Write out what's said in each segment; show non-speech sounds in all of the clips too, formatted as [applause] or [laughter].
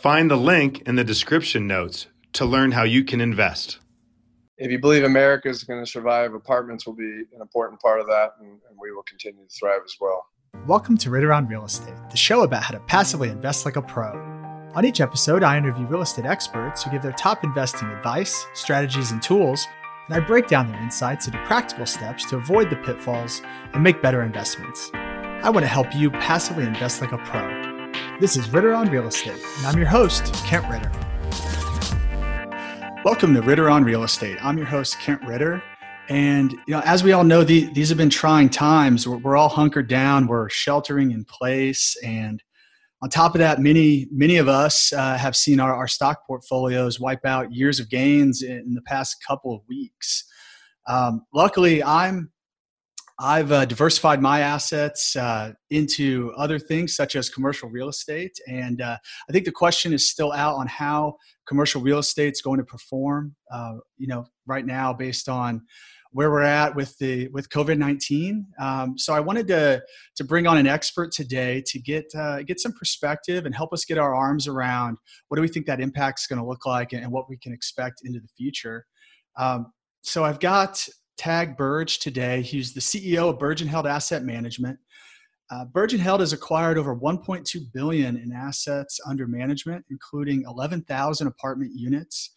Find the link in the description notes to learn how you can invest. If you believe America is going to survive, apartments will be an important part of that, and, and we will continue to thrive as well. Welcome to Ritter on Real Estate, the show about how to passively invest like a pro. On each episode, I interview real estate experts who give their top investing advice, strategies, and tools, and I break down their insights into practical steps to avoid the pitfalls and make better investments. I want to help you passively invest like a pro. This is Ritter on Real Estate, and I'm your host, Kent Ritter. Welcome to Ritter on Real Estate. I'm your host, Kent Ritter. And you know, as we all know, the, these have been trying times. We're, we're, all hunkered down. We're sheltering in place, and on top of that, many many of us uh, have seen our, our stock portfolios wipe out years of gains in, in the past couple of weeks. Um, luckily, I'm I've uh, diversified my assets uh, into other things such as commercial real estate. And uh, I think the question is still out on how commercial real estate is going to perform, uh, you know, right now based on where we're at with the with COVID-19. Um, so I wanted to to bring on an expert today to get uh, get some perspective and help us get our arms around what do we think that impact is going to look like and what we can expect into the future. Um, so I've got Tag Birge today. He's the CEO of Birge and Held Asset Management. Uh, Held has acquired over 1.2 billion in assets under management, including 11,000 apartment units.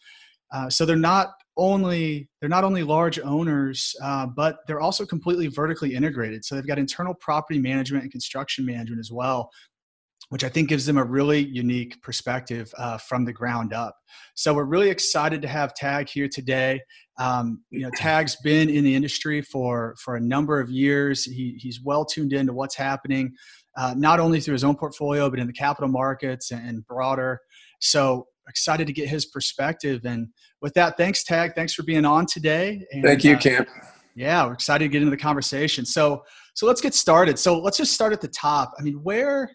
Uh, so they're not only they're not only large owners, uh, but they're also completely vertically integrated. So they've got internal property management and construction management as well, which I think gives them a really unique perspective uh, from the ground up. So we're really excited to have Tag here today. Um, you know, [clears throat] Tag's been in the industry for for a number of years. He, he's well tuned into what's happening, uh, not only through his own portfolio, but in the capital markets and broader. So excited to get his perspective. And with that, thanks, Tag. Thanks for being on today. And, Thank you, Cam. Uh, yeah, we're excited to get into the conversation. So, so let's get started. So let's just start at the top. I mean, where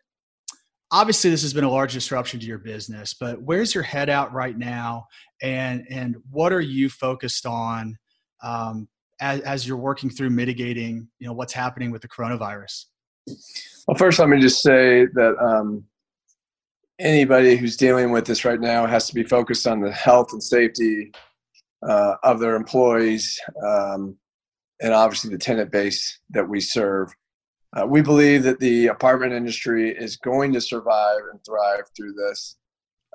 obviously this has been a large disruption to your business but where's your head out right now? And and what are you focused on um, as, as you're working through mitigating you know what's happening with the coronavirus? Well first let me just say that um, anybody who's dealing with this right now has to be focused on the health and safety uh, of their employees um, and obviously the tenant base that we serve uh, we believe that the apartment industry is going to survive and thrive through this.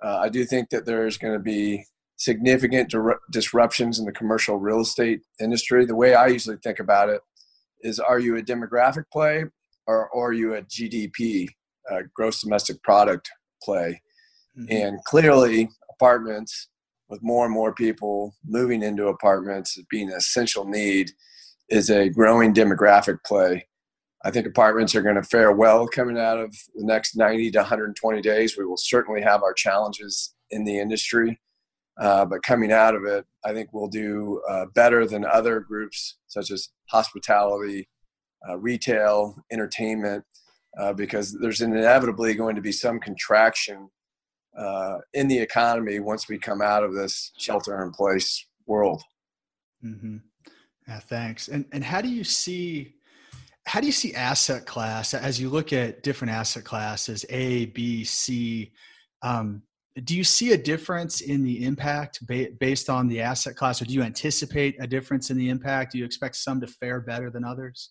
Uh, I do think that there's going to be significant dir- disruptions in the commercial real estate industry. The way I usually think about it is are you a demographic play or, or are you a GDP, uh, gross domestic product play? Mm-hmm. And clearly, apartments with more and more people moving into apartments being an essential need is a growing demographic play. I think apartments are going to fare well coming out of the next 90 to 120 days. We will certainly have our challenges in the industry, uh, but coming out of it, I think we'll do uh, better than other groups such as hospitality, uh, retail, entertainment, uh, because there's inevitably going to be some contraction uh, in the economy once we come out of this shelter in place world. Mm-hmm. Yeah, thanks. And and how do you see? How do you see asset class as you look at different asset classes a b c um, do you see a difference in the impact ba- based on the asset class or do you anticipate a difference in the impact? Do you expect some to fare better than others?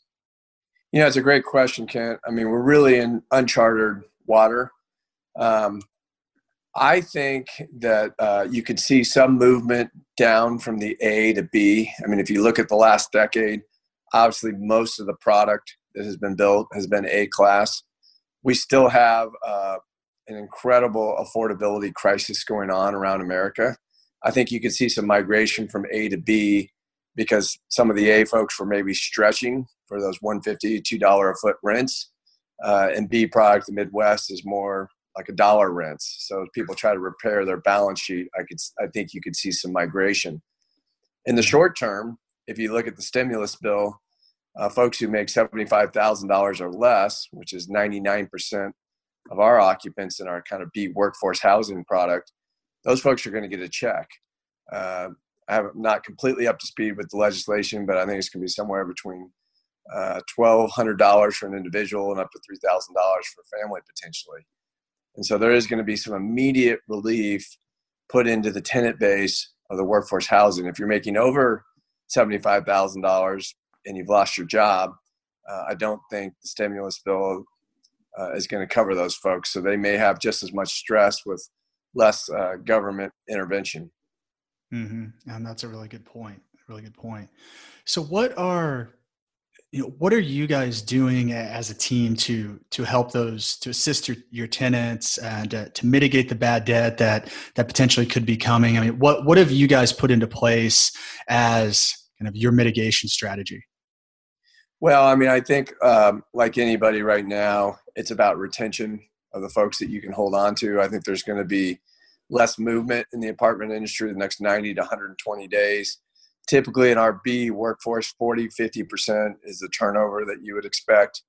Yeah it's a great question kent. I mean we're really in uncharted water. Um, I think that uh, you could see some movement down from the A to B. I mean, if you look at the last decade, obviously most of the product that has been built has been A class. We still have uh, an incredible affordability crisis going on around America. I think you could see some migration from A to B because some of the A folks were maybe stretching for those 150 $2 a foot rents. Uh, and B product, the Midwest, is more like a dollar rents. So people try to repair their balance sheet. I could, I think you could see some migration. In the short term, if you look at the stimulus bill, uh, folks who make $75,000 or less, which is 99% of our occupants in our kind of B workforce housing product, those folks are going to get a check. Uh, I'm not completely up to speed with the legislation, but I think it's going to be somewhere between uh, $1,200 for an individual and up to $3,000 for a family potentially. And so there is going to be some immediate relief put into the tenant base of the workforce housing. If you're making over $75,000 and you've lost your job, uh, I don't think the stimulus bill uh, is going to cover those folks. So they may have just as much stress with less uh, government intervention. Mm-hmm. And that's a really good point. Really good point. So, what are you know what are you guys doing as a team to to help those to assist your, your tenants and uh, to mitigate the bad debt that that potentially could be coming? I mean, what what have you guys put into place as kind of your mitigation strategy? Well, I mean, I think um, like anybody right now, it's about retention of the folks that you can hold on to. I think there's going to be less movement in the apartment industry the next 90 to 120 days. Typically, in our B workforce, 40, 50% is the turnover that you would expect.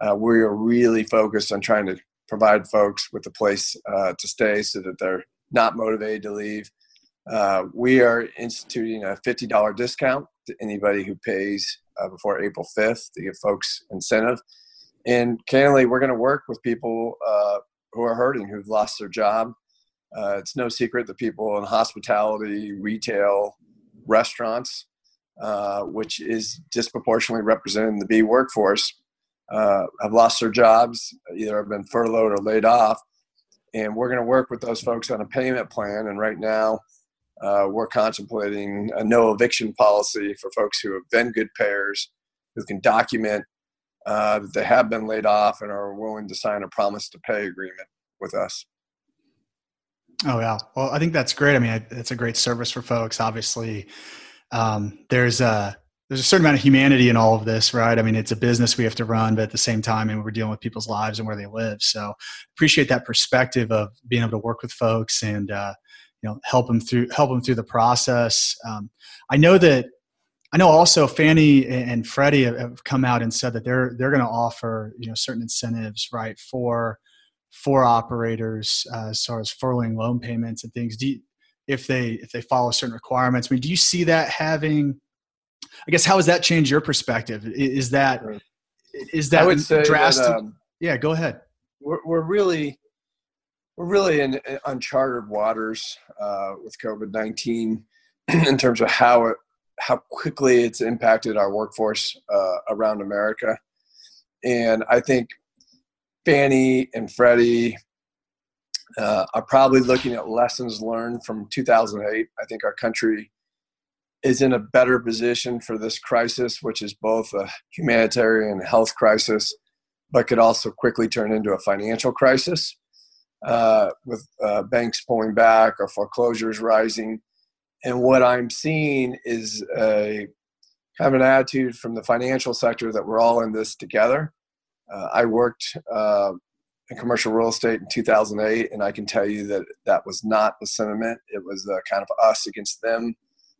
Uh, we are really focused on trying to provide folks with a place uh, to stay so that they're not motivated to leave. Uh, we are instituting a $50 discount to anybody who pays uh, before April 5th to give folks incentive. And candidly, we're going to work with people uh, who are hurting, who've lost their job, uh, it's no secret that people in hospitality, retail, restaurants, uh, which is disproportionately represented in the B workforce, uh, have lost their jobs, either have been furloughed or laid off. And we're going to work with those folks on a payment plan. And right now, uh, we're contemplating a no eviction policy for folks who have been good payers, who can document uh, that they have been laid off and are willing to sign a promise to pay agreement with us. Oh yeah. Well, I think that's great. I mean, it's a great service for folks. Obviously, um, there's a there's a certain amount of humanity in all of this, right? I mean, it's a business we have to run, but at the same time, and we're dealing with people's lives and where they live. So, appreciate that perspective of being able to work with folks and uh, you know help them through help them through the process. Um, I know that I know also Fannie and Freddie have come out and said that they're they're going to offer you know certain incentives, right, for for operators uh, as far as furloughing loan payments and things. Do you, if they if they follow certain requirements i mean do you see that having i guess how has that changed your perspective? Is that is that I would say drastic? that, um, yeah go ahead. we're, we're really we're really in uncharted waters uh, with covid-19 [clears throat] in terms of how it how quickly it's impacted our workforce uh, around america and i think Fannie and Freddie uh, are probably looking at lessons learned from 2008. I think our country is in a better position for this crisis, which is both a humanitarian health crisis, but could also quickly turn into a financial crisis uh, with uh, banks pulling back or foreclosures rising. And what I'm seeing is a kind of an attitude from the financial sector that we're all in this together uh, I worked uh, in commercial real estate in 2008, and I can tell you that that was not the sentiment. It was uh, kind of us against them,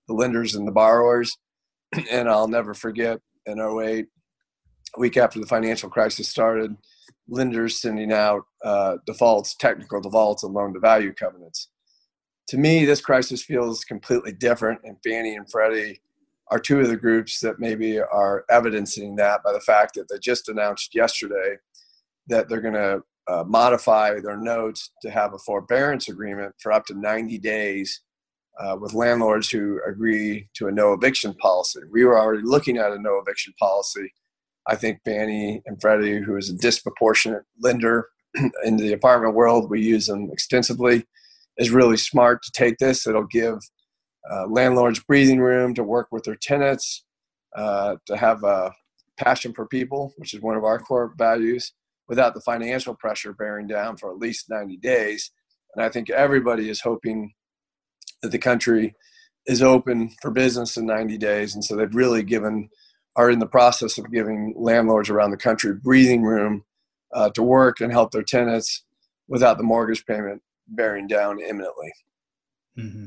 the lenders and the borrowers. [clears throat] and I'll never forget in 08, a week after the financial crisis started, lenders sending out uh, defaults, technical defaults, and loan to value covenants. To me, this crisis feels completely different, and Fannie and Freddie are two of the groups that maybe are evidencing that by the fact that they just announced yesterday that they're going to uh, modify their notes to have a forbearance agreement for up to 90 days uh, with landlords who agree to a no eviction policy. We were already looking at a no eviction policy. I think Fannie and Freddie, who is a disproportionate lender [clears throat] in the apartment world, we use them extensively. is really smart to take this. It'll give uh, landlords breathing room to work with their tenants, uh, to have a passion for people, which is one of our core values, without the financial pressure bearing down for at least 90 days. And I think everybody is hoping that the country is open for business in 90 days. And so they've really given, are in the process of giving landlords around the country breathing room uh, to work and help their tenants without the mortgage payment bearing down imminently. Mm-hmm.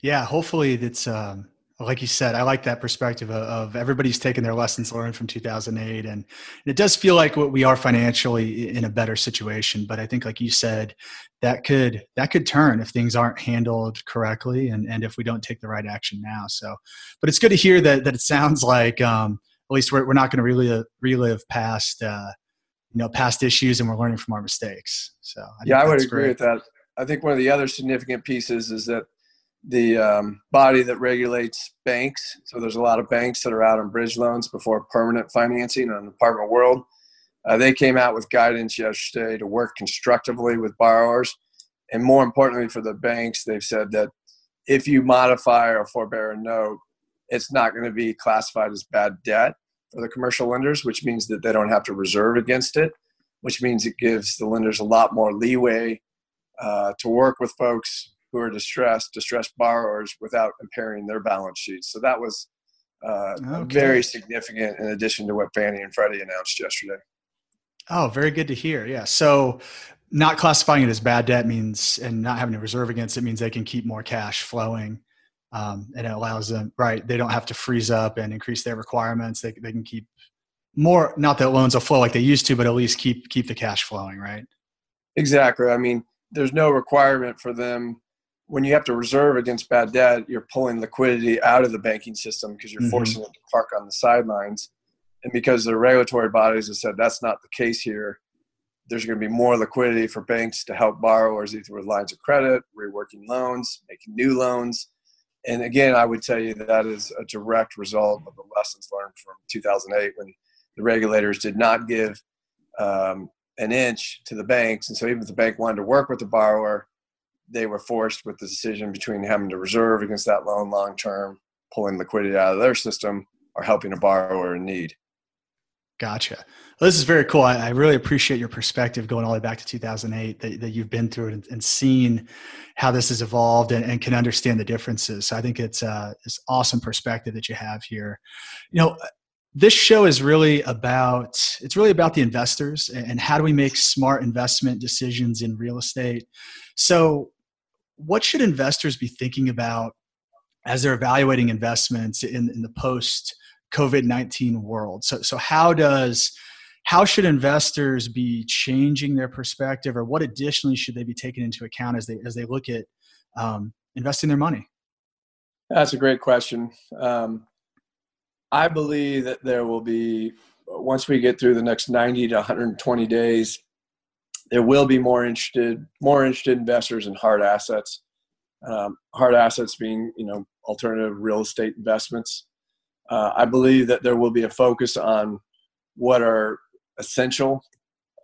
Yeah, hopefully it's um, like you said. I like that perspective of, everybody's taking their lessons learned from 2008, and, and it does feel like what we are financially in a better situation. But I think, like you said, that could that could turn if things aren't handled correctly, and and if we don't take the right action now. So, but it's good to hear that that it sounds like um, at least we're, we're not going to relive relive past. Uh, you know past issues and we're learning from our mistakes so I yeah i would agree great. with that i think one of the other significant pieces is that the um, body that regulates banks. So there's a lot of banks that are out on bridge loans before permanent financing in the apartment world. Uh, they came out with guidance yesterday to work constructively with borrowers. And more importantly for the banks they've said that if you modify or forbear a note it's not going to be classified as bad debt for the commercial lenders, which means that they don't have to reserve against it, which means it gives the lenders a lot more leeway uh, to work with folks who are distressed, distressed borrowers, without impairing their balance sheets. So that was uh, okay. very significant in addition to what Fannie and Freddie announced yesterday. Oh, very good to hear. Yeah. So not classifying it as bad debt means and not having to reserve against it means they can keep more cash flowing um, and it allows them right they don't have to freeze up and increase their requirements they, they can keep more not that loans will flow like they used to but at least keep keep the cash flowing right exactly i mean there's no requirement for them when you have to reserve against bad debt you're pulling liquidity out of the banking system because you're mm-hmm. forcing it to park on the sidelines and because the regulatory bodies have said that's not the case here there's going to be more liquidity for banks to help borrowers either with lines of credit reworking loans making new loans and again, I would tell you that, that is a direct result of the lessons learned from 2008 when the regulators did not give um, an inch to the banks. And so even if the bank wanted to work with the borrower, they were forced with the decision between having to reserve against that loan long term, pulling liquidity out of their system, or helping a borrower in need. Gotcha. Well, this is very cool. I, I, really appreciate your perspective going all the way back to 2008 that, that you've been through it and, and seen how this has evolved and, and, can understand the differences. So I think it's uh, awesome perspective that you have here. You know, this show is really about it's really about the investors and how do we make smart investment decisions in real estate. So, what should investors be thinking about as they're evaluating investments in, in the post? COVID 19 world. So, so how does how should investors be changing their perspective, or what additionally should they be taking into account as they as they look at um, investing their money? That's a great question. Um, I believe that there will be once we get through the next 90 to 120 days, there will be more interested more interested investors in hard assets. Um, hard assets being you know alternative real estate investments. Uh, I believe that there will be a focus on what are essential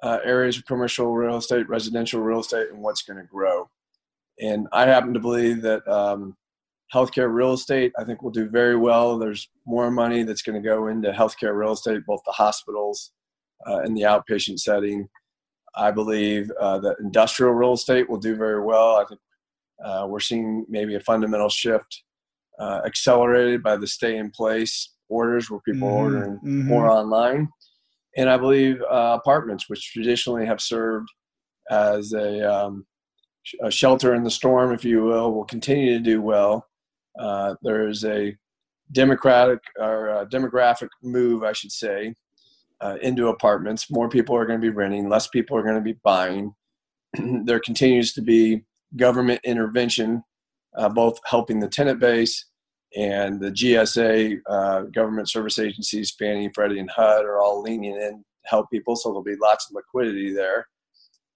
uh, areas of commercial real estate, residential real estate, and what's going to grow. And I happen to believe that um, healthcare real estate, I think, will do very well. There's more money that's going to go into healthcare real estate, both the hospitals uh, and the outpatient setting. I believe uh, that industrial real estate will do very well. I think uh, we're seeing maybe a fundamental shift uh, accelerated by the stay in place orders where people mm-hmm. are ordering mm-hmm. more online. And I believe uh, apartments, which traditionally have served as a, um, a, shelter in the storm, if you will, will continue to do well. Uh, there is a democratic or demographic move, I should say, uh, into apartments. More people are going to be renting, less people are going to be buying. [clears throat] there continues to be government intervention, uh, both helping the tenant base and the GSA, uh, government service agencies, Fannie, Freddie, and HUD are all leaning in to help people, so there'll be lots of liquidity there.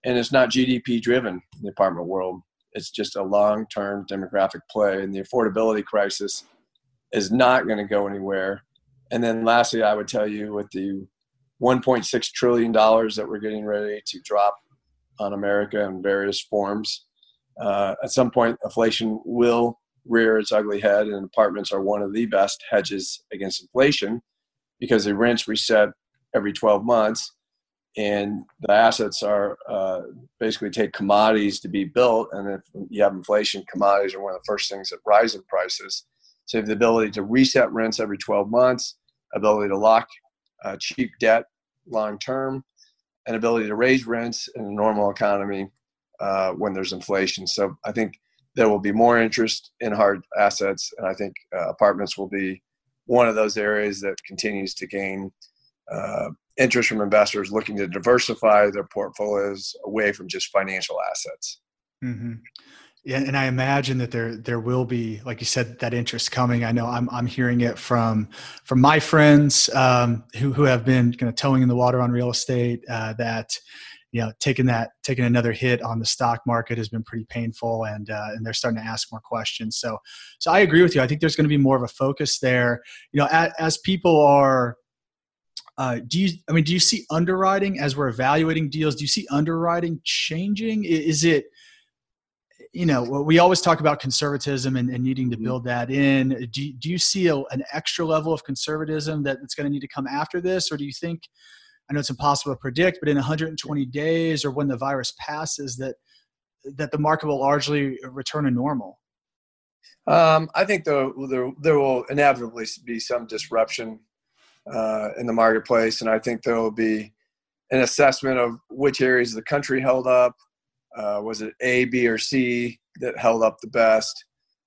And it's not GDP driven in the apartment world. It's just a long term demographic play, and the affordability crisis is not going to go anywhere. And then, lastly, I would tell you with the 1.6 trillion dollars that we're getting ready to drop on America in various forms, uh, at some point, inflation will rear its ugly head, and apartments are one of the best hedges against inflation because the rents reset every 12 months, and the assets are uh, basically take commodities to be built. And if you have inflation, commodities are one of the first things that rise in prices. So you have the ability to reset rents every 12 months, ability to lock uh, cheap debt long term, and ability to raise rents in a normal economy uh, when there's inflation. So I think there will be more interest in hard assets, and I think uh, apartments will be one of those areas that continues to gain uh, interest from investors looking to diversify their portfolios away from just financial assets. Mm-hmm. And I imagine that there there will be, like you said, that interest coming. I know I'm I'm hearing it from from my friends um, who who have been kind of toeing in the water on real estate. Uh, that you know, taking that taking another hit on the stock market has been pretty painful, and uh, and they're starting to ask more questions. So so I agree with you. I think there's going to be more of a focus there. You know, as, as people are uh, do you i mean do you see underwriting as we're evaluating deals do you see underwriting changing is it you know, we always talk about conservatism and, and needing to mm-hmm. build that in. Do, do you see a, an extra level of conservatism that, that's going to need to come after this? Or do you think, I know it's impossible to predict, but in 120 days or when the virus passes, that, that the market will largely return to normal? Um, I think there, there, there will inevitably be some disruption uh, in the marketplace. And I think there will be an assessment of which areas of the country held up, uh, was it A, B, or C that held up the best?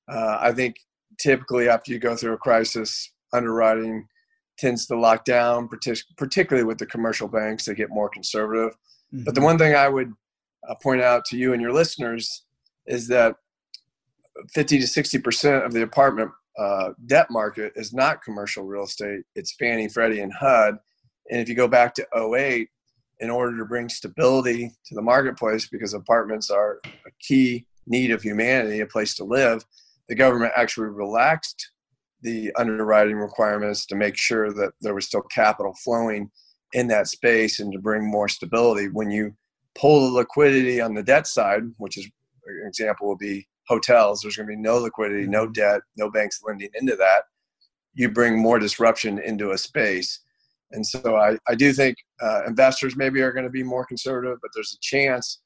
Uh, I think typically after you go through a crisis, underwriting tends to lock down, particularly with the commercial banks. They get more conservative. Mm-hmm. But the mm-hmm. one thing I would uh, point out to you and your listeners is that 50 to 60 percent of the apartment uh, debt market is not commercial real estate. It's Fannie, Freddie, and HUD. And if you go back to 08, in order to bring stability to the marketplace because apartments are a key need of humanity, a place to live, the government actually relaxed the underwriting requirements to make sure that there was still capital flowing in that space and to bring more stability. When you pull the liquidity on the debt side, which is an example will be hotels, there's going to be no liquidity, no debt, no banks lending into that. You bring more disruption into a space. And so I, I do think uh, investors maybe are going to be more conservative, but there's a chance,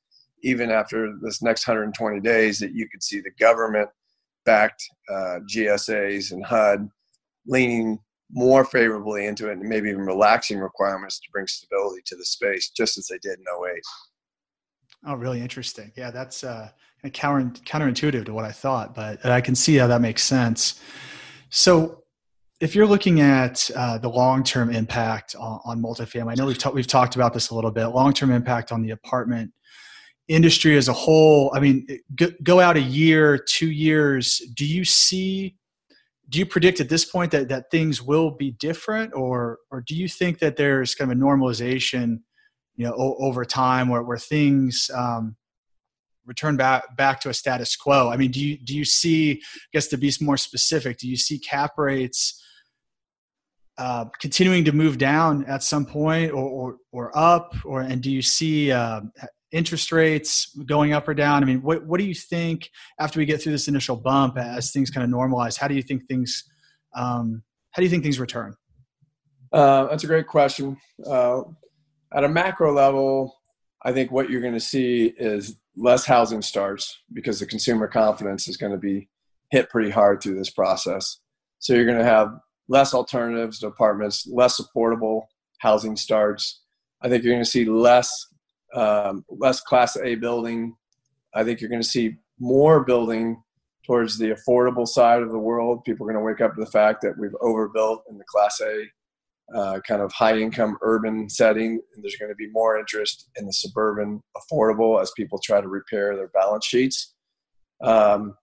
even after this next 120 days, that you could see the government backed uh, GSAs and HUD leaning more favorably into it and maybe even relaxing requirements to bring stability to the space, just as they did in 08. Oh, really interesting. Yeah, that's uh, counter, counterintuitive to what I thought, but I can see how that makes sense. So, if you're looking at uh, the long-term impact on, on, multifamily, I know we've ta- we've talked about this a little bit. Long-term impact on the apartment industry as a whole. I mean, go, go out a year, two years. Do you see? Do you predict at this point that that things will be different, or or do you think that there's kind of a normalization, you know, o- over time where where things um, return back back to a status quo? I mean, do you do you see? I guess to be more specific, do you see cap rates? Uh, continuing to move down at some point or, or, or up or and do you see uh, interest rates going up or down? I mean what, what do you think after we get through this initial bump as things kind of normalize how do you think things um, how do you think things return? Uh, that's a great question. Uh, at a macro level i think what you're going to see is less housing starts because the consumer confidence is going to be hit pretty hard through this process. So you're going to have less alternatives to apartments, less affordable housing starts. I think you're going to see less um, less Class A building. I think you're going to see more building towards the affordable side of the world. People are going to wake up to the fact that we've overbuilt in the Class A uh, kind of high income urban setting, and there's going to be more interest in the suburban affordable as people try to repair their balance sheets. Um,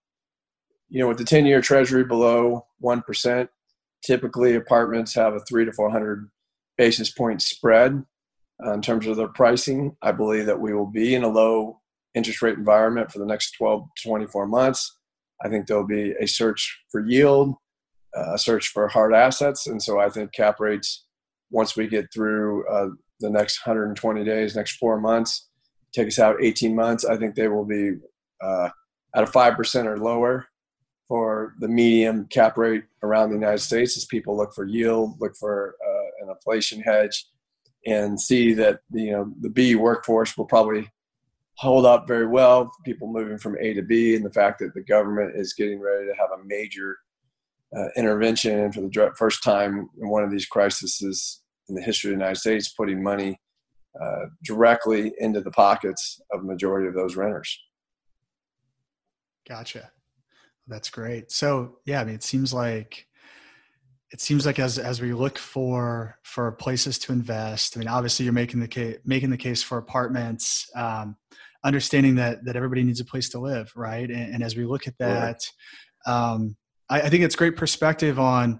you know, with the 10 year treasury below 1%, Typically, apartments have a three to 400 basis point spread uh, in terms of their pricing. I believe that we will be in a low interest rate environment for the next 12 to 24 months. I think there'll be a search for yield, uh, a search for hard assets. And so I think cap rates, once we get through uh, the next 120 days, next four months, take us out 18 months, I think they will be uh, at a 5% or lower for the medium cap rate around the United States as people look for yield, look for uh, an inflation hedge, and see that you know the B workforce will probably hold up very well. People moving from A to B, and the fact that the government is getting ready to have a major uh, intervention for the first time in one of these crises in the history of the United States, putting money uh, directly into the pockets of majority of those renters. Gotcha. That's great. So yeah, I mean, it seems like it seems like as as we look for for places to invest, I mean, obviously you're making the case making the case for apartments, um, understanding that that everybody needs a place to live, right? And, and as we look at that, um, I, I think it's great perspective on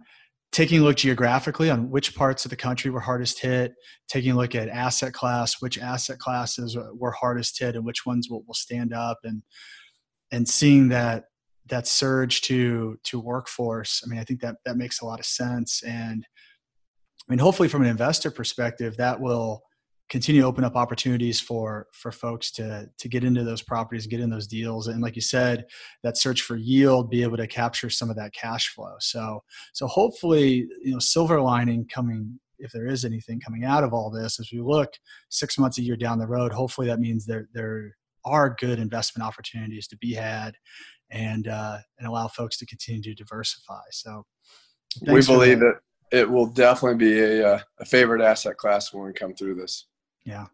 taking a look geographically on which parts of the country were hardest hit, taking a look at asset class, which asset classes were hardest hit, and which ones will, will stand up, and and seeing that that surge to to workforce i mean i think that that makes a lot of sense. And i mean hopefully from an investor perspective that will continue to open up opportunities for for folks to to get into those properties get in those deals. And like you said that search for yield be able to capture some of that cash flow. So so hopefully you know silver lining coming if there is anything coming out of all this as we look six months a year down the road hopefully that means there there are good investment opportunities to be had and uh, and allow folks to continue to diversify. So we believe that. that it will definitely be a, uh, a favorite asset class when we come through this. Yeah.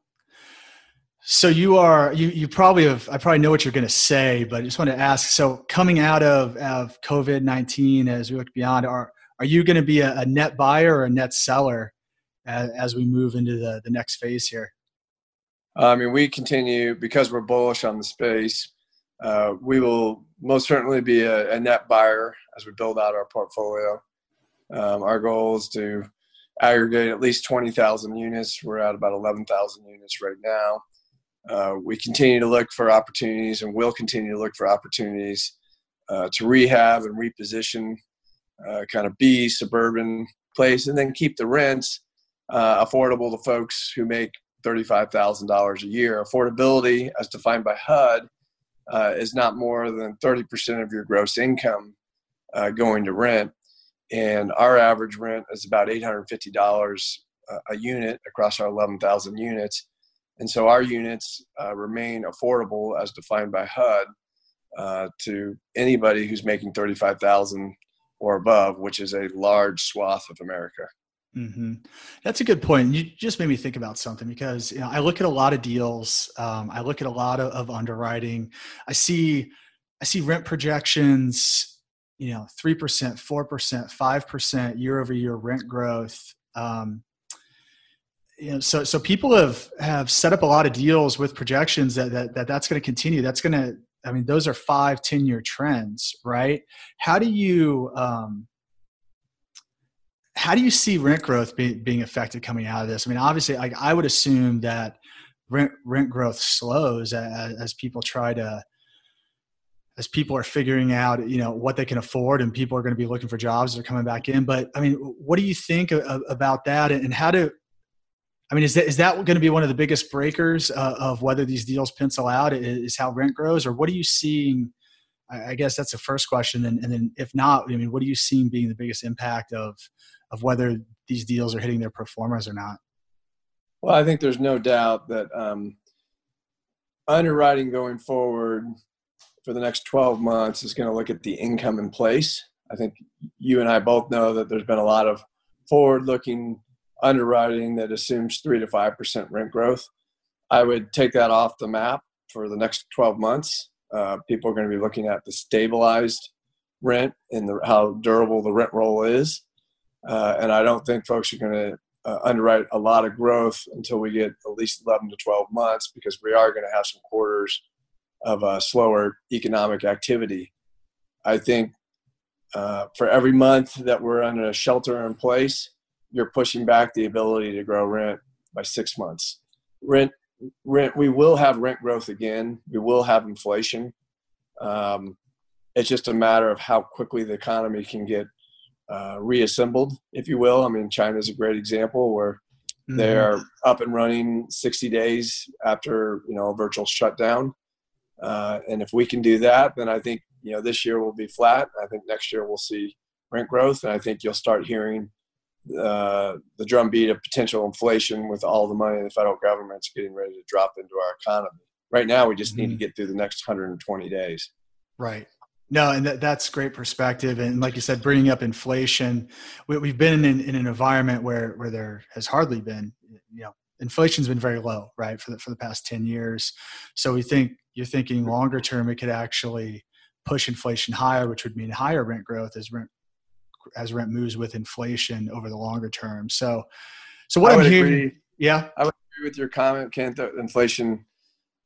So you are you you probably have I probably know what you're going to say, but I just want to ask. So coming out of of COVID nineteen, as we look beyond, are are you going to be a, a net buyer or a net seller as, as we move into the the next phase here? I mean, we continue because we're bullish on the space. Uh, we will most certainly be a, a, net buyer as we build out our portfolio. Um, our goal is to aggregate at least 20,000 units. We're at about 11,000 units right now. Uh, we continue to look for opportunities and will continue to look for opportunities uh, to rehab and reposition uh, kind of B suburban place and then keep the rents uh, affordable to folks who make $35,000 a year. Affordability, as defined by HUD, uh, is not more than 30% of your gross income uh, going to rent. And our average rent is about $850 a unit across our 11,000 units. And so our units uh, remain affordable as defined by HUD uh, to anybody who's making 35,000 or above, which is a large swath of America. Mm-hmm. That's a good point. You just made me think about something because you know, I look at a lot of deals. Um, I look at a lot of, of, underwriting. I see, I see rent projections. You know, three percent, four percent, five percent year over year rent growth. Um, you know, so so people have have set up a lot of deals with projections that that, that that's going to continue. That's going to. I mean, those are five, ten year trends, right? How do you um, how do you see rent growth be, being affected coming out of this? I mean, obviously, like I would assume that rent rent growth slows as, as people try to as people are figuring out you know what they can afford and people are going to be looking for jobs that are coming back in. But i mean what do you think about that? And how do i mean is that is that going to be one of the biggest breakers uh, of whether these deals pencil out is how rent grows? Or what are you seeing? I guess that's the first question. And then if not i mean what are you seeing being the biggest impact of of whether these deals are hitting their pro formas or not? Well, I think there's no doubt that um, underwriting going forward for the next 12 months is going to look at the income in place. I think you and I both know that there's been a lot of forward looking underwriting that assumes 3 to 5% rent growth. I would take that off the map for the next 12 months. Uh, people are going to be looking at the stabilized rent and the, how durable the rent roll is. Uh, and I don't think folks are going to uh, underwrite a lot of growth until we get at least 11 to 12 months because we are going to have some quarters of uh, slower economic activity. I think uh, for every month that we're under a shelter in place, you're pushing back the ability to grow rent by six months. Rent, rent. We will have rent growth again. We will have inflation. Um, it's just a matter of how quickly the economy can get uh, reassembled, if you will. I mean, China is a great example where mm-hmm. they are up and running 60 days after you know a virtual shutdown. Uh, and if we can do that, then I think you know this year will be flat. I think next year we'll see rent growth, and I think you'll start hearing uh, the drumbeat of potential inflation with all the money the federal government's getting ready to drop into our economy. Right now, we just mm-hmm. need to mm-hmm. get through the next 120 days. Right. No, and that, that's great perspective. And like you said, bringing up inflation, we, have been in, in, an environment where where there has hardly been, you know, inflation's been very low, right, for the for the past ten years. So we think you're thinking longer term, it could actually push inflation higher, which would mean higher rent growth as rent as rent moves with inflation over the longer term. So, so what I am hearing, agree. yeah, I would agree with your comment, Kent. That inflation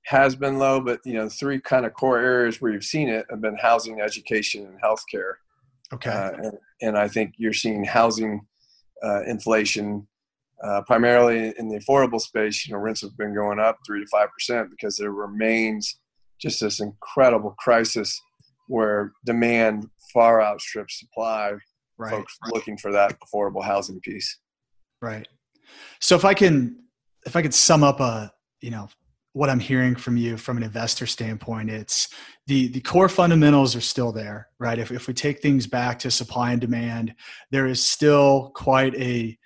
has been low, but you know, three kind of core areas where you've seen it have been housing, education, and healthcare. Okay. Uh, and, and, I think you're seeing housing uh, inflation uh, primarily in the affordable space. You know, rents have been going up three to five percent because there remains just this incredible crisis where demand far outstrips supply. Right. Folks right. looking for that affordable housing piece. Right. So if I can, if I could sum up a, you know, what I'm hearing from you from an investor standpoint, it's the the core fundamentals are still there, right? If if we take things back to supply and demand, there is still quite a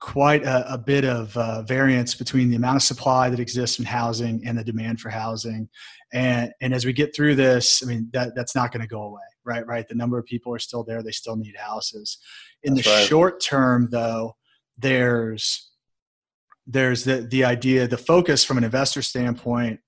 quite a, a bit of uh, variance between the amount of supply that exists in housing and the demand for housing. And and as we get through this, I mean that that's not going to go away, right? Right. The number of people are still there; they still need houses. In that's the right. short term, though, there's there's the the idea, the focus from an investor standpoint.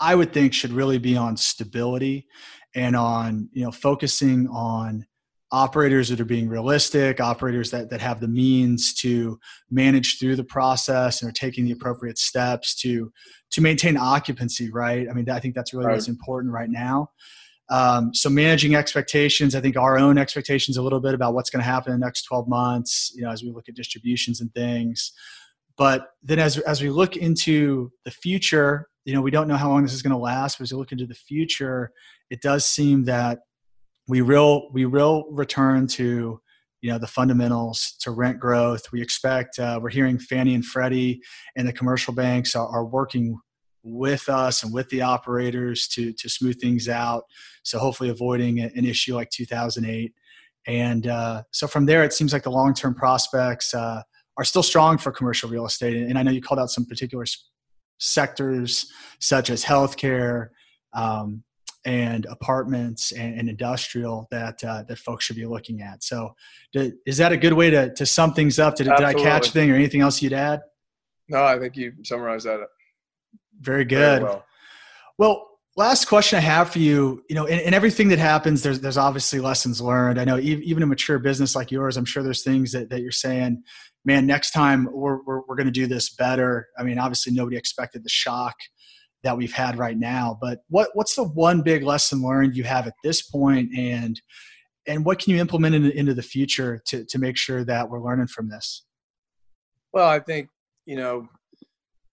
I would think should really be on stability and on you know focusing on operators that are being realistic, operators that, that have the means to manage through the process and are taking the appropriate steps to to maintain occupancy, right? I mean, I think that's really right. what's important right now. Um, so managing expectations, I think our own expectations a little bit about what's going to happen in the next 12 months, you know, as we look at distributions and things. But then as, as we look into the future, you know, we don't know how long this is going to last, but as we look into the future, it does seem that we will we will return to you know the fundamentals to rent growth. We expect uh, we're hearing Fannie and Freddie and the commercial banks are, are, working with us and with the operators to to smooth things out. So hopefully avoiding an issue like 2008. And uh, so from there, it seems like the long term prospects uh, are still strong for commercial real estate. And I know you called out some particular sectors such as healthcare. Um, and apartments and, and industrial that uh, that folks should be looking at. So, did, is that a good way to to sum things up? Did, did I catch thing or anything else you'd add? No, I think you summarized that. Very good. Very well. well. Last question I have for you, you know, in, in, everything that happens, there's there's obviously lessons learned. I know even, a mature business like yours, I'm sure there's things that, that you're saying, man, next time we're we're, we're going to do this better. I mean, obviously nobody expected the shock that we've had right now. But what what's the one big lesson learned you have at this point, and and what can you implement in, into the future to to make sure that we're learning from this? Well, I think you know,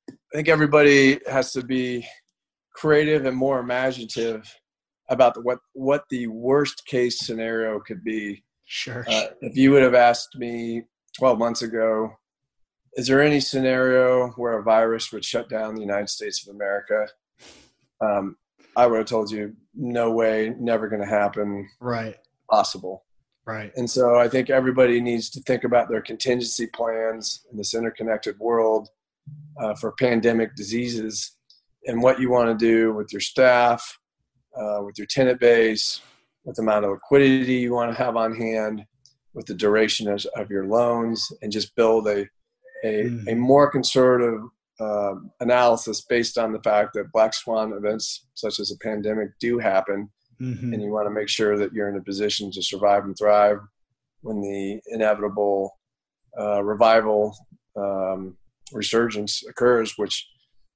I think everybody has to be creative and more imaginative about the, what what the worst case scenario could be. Sure. Uh, if you would have asked me 12 months ago is there any scenario where a virus would shut down the United States of America? Um, I would have told you, no way, never going to happen. Right. Possible. Right. And so I think everybody needs to think about their contingency plans in this interconnected world uh, for pandemic diseases and what you want to do with your staff, uh, with your tenant base, with the amount of liquidity you want to have on hand, with the duration of, of your loans, and just build a a, mm. a more conservative uh, analysis based on the fact that black swan events such as a pandemic do happen mm-hmm. and you want to make sure that you're in a position to survive and thrive when the inevitable uh, revival um, resurgence occurs which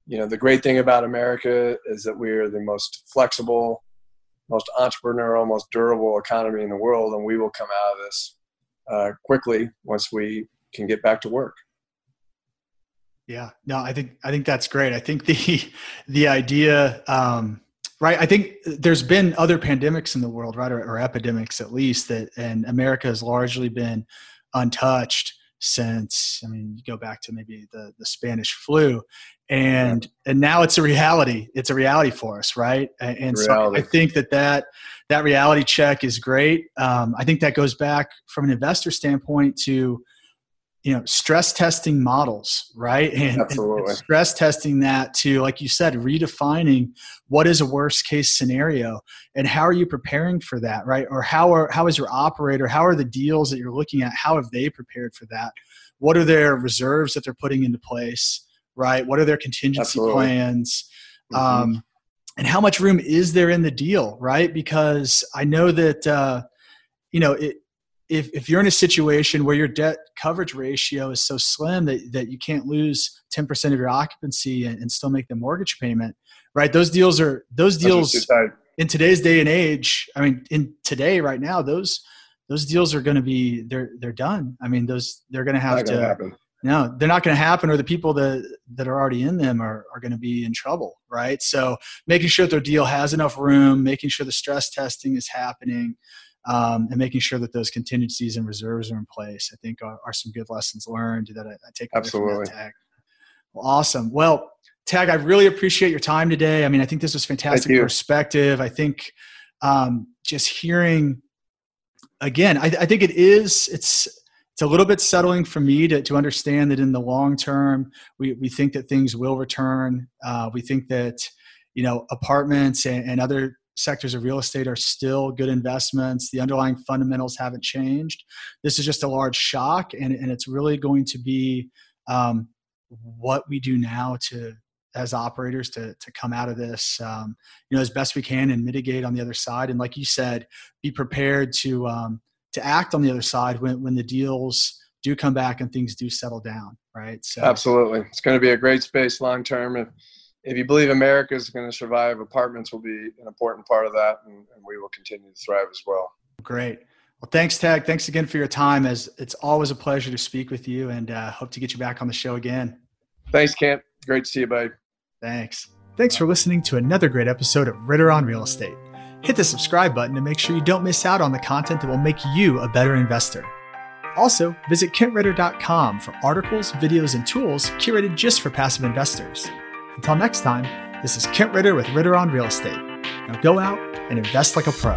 you know the great thing about america is that we're the most flexible most entrepreneurial most durable economy in the world and we will come out of this uh, quickly once we can get back to work yeah, no, I think I think that's great. I think the [laughs] the idea, um, right? I think there's been other pandemics in the world, right, or, or epidemics at least, that and America has largely been untouched. Since I mean you go back to maybe the the Spanish flu, and and now it's a reality. It's a reality for us, right? And, and so I think that that that reality check is great. Um, I think that goes back from an investor standpoint to you know stress testing models right [laughs] and, Absolutely. and, stress testing that to like you said redefining what is a worst case scenario and how are you preparing for that right or how are how is your operator how are the deals that you're looking at how have they prepared for that what are their reserves that they're putting into place right what are their contingency Absolutely. plans mm-hmm. um, and how much room is there in the deal right because i know that uh, you know it, if, if you're in a situation where your debt coverage ratio is so slim that, that you can't lose 10% of your occupancy and, and still make the mortgage payment, right? Those deals are, those deals in today's day and age, I mean, in today, right now, those, those deals are going to be, they're, they're done. I mean, those, they're going to have to, happen. no, they're not going to happen or the people that, that are already in them are, are going to be in trouble, right? So making sure their deal has enough room, making sure the stress testing is happening, um, and making sure that those contingencies and reserves are in place. I think are, are some good lessons learned that I, I take absolutely. Tag. Well, awesome. Well, Tag, I really appreciate your time today. I mean, I think this was fantastic perspective. I think um, just hearing again, I, I think it is. It's it's a little bit settling for me to, to understand that in the long term, we, we think that things will return. Uh, we think that, you know, apartments and, and other sectors of real estate are still good investments. The underlying fundamentals haven't changed. This is just a large shock, and, and it's really going to be um, what we do now to as operators to to come out of this, um, you know, as best we can and mitigate on the other side. And like you said, be prepared to um, to act on the other side when when the deals do come back and things do settle down. Right. So absolutely, it's going to be a great space long term. If if you believe America is going to survive, apartments will be an important part of that, and, and, we will continue to thrive as well. Great. Well, thanks, Tag. Thanks again for your time. As it's always a pleasure to speak with you, and uh, hope to get you back on the show again. Thanks, Kent. Great to see you, buddy. Thanks. Thanks for listening to another great episode of Ritter on Real Estate. Hit the subscribe button to make sure you don't miss out on the content that will make you a better investor. Also, visit kentritter.com for articles, videos, and tools curated just for passive investors. Until next time, this is Kent Ritter with Ritter on Real Estate. Now go out and invest like a pro.